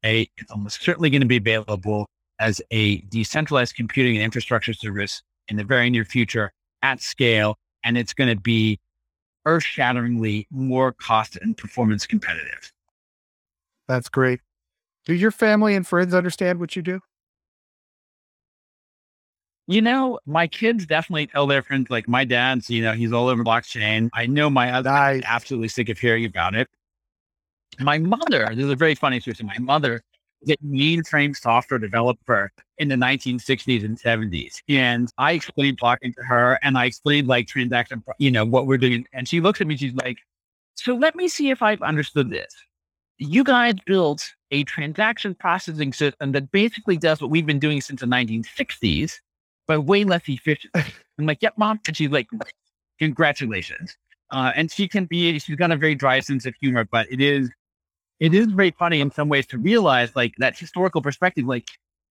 a, it's almost certainly going to be available as a decentralized computing and infrastructure service in the very near future at scale. And it's going to be earth shatteringly more cost and performance competitive. That's great. Do your family and friends understand what you do? You know, my kids definitely tell their friends, like my dad's, you know, he's all over blockchain. I know my other nice. absolutely sick of hearing about it. My mother, this is a very funny story. My mother the mainframe software developer in the 1960s and 70s. And I explained blockchain to her and I explained like transaction, you know, what we're doing. And she looks at me, she's like, so let me see if I've understood this. You guys built a transaction processing system that basically does what we've been doing since the 1960s, but way less efficient. I'm like, yep, mom. And she's like, congratulations. Uh, and she can be, she's got a very dry sense of humor, but it is it is very funny in some ways to realize like that historical perspective, like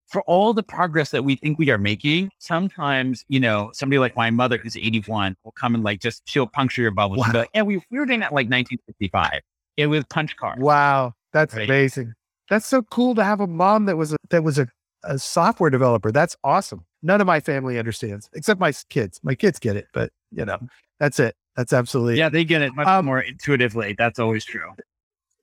for all the progress that we think we are making, sometimes, you know, somebody like my mother who's 81 will come and like just she'll puncture your bubble. Wow. Like, yeah, we, we were doing that like 1965. It was punch card. Wow. That's right? amazing. That's so cool to have a mom that was a, that was a, a software developer. That's awesome. None of my family understands except my kids. My kids get it, but you know, that's it. That's absolutely yeah. They get it much um, more intuitively. That's always true.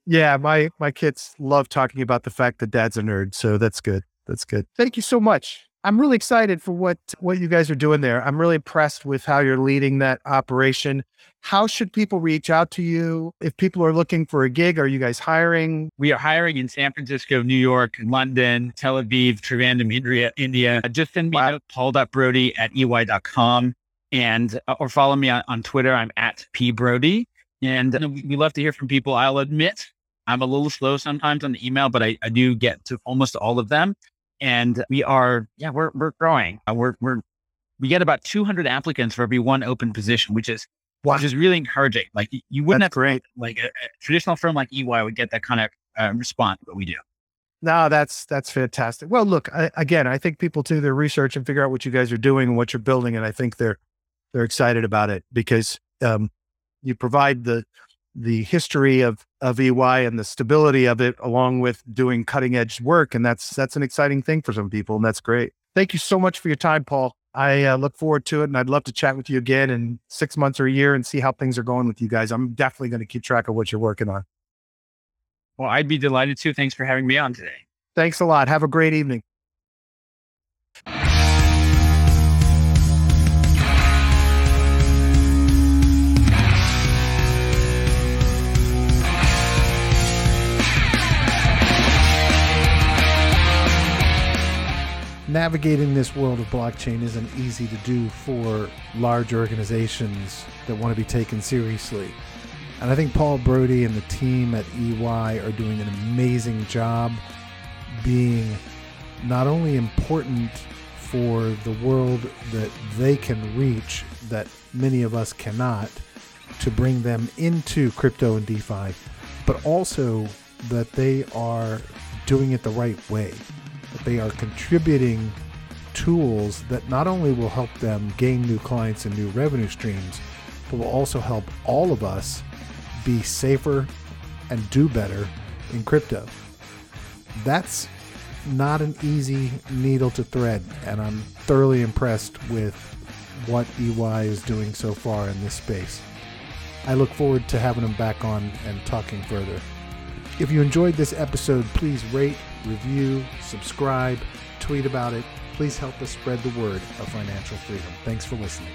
Yeah, my my kids love talking about the fact that dad's a nerd, so that's good. That's good. Thank you so much. I'm really excited for what what you guys are doing there. I'm really impressed with how you're leading that operation. How should people reach out to you if people are looking for a gig? Are you guys hiring? We are hiring in San Francisco, New York, London, Tel Aviv, Trivandrum, India. India. Just send me wow. a paul.brody at ey.com and uh, or follow me on, on Twitter. I'm at pbrody. And we love to hear from people. I'll admit I'm a little slow sometimes on the email, but I, I do get to almost all of them. And we are, yeah, we're, we're growing. Uh, we're, we're, we get about 200 applicants for every one open position, which is, wow. which is really encouraging. Like you wouldn't that's have, great. like a, a, traditional firm like EY would get that kind of uh, response, but we do. No, that's that's fantastic. Well, look, I, again, I think people do their research and figure out what you guys are doing and what you're building, and I think they're they're excited about it because um, you provide the the history of of EY and the stability of it, along with doing cutting edge work, and that's that's an exciting thing for some people, and that's great. Thank you so much for your time, Paul. I uh, look forward to it, and I'd love to chat with you again in six months or a year and see how things are going with you guys. I'm definitely going to keep track of what you're working on. Well, I'd be delighted to. Thanks for having me on today. Thanks a lot. Have a great evening. Navigating this world of blockchain isn't easy to do for large organizations that want to be taken seriously. And I think Paul Brody and the team at EY are doing an amazing job being not only important for the world that they can reach that many of us cannot to bring them into crypto and DeFi, but also that they are doing it the right way they are contributing tools that not only will help them gain new clients and new revenue streams, but will also help all of us be safer and do better in crypto. That's not an easy needle to thread, and I'm thoroughly impressed with what EY is doing so far in this space. I look forward to having them back on and talking further. If you enjoyed this episode, please rate, review, subscribe, tweet about it. Please help us spread the word of financial freedom. Thanks for listening.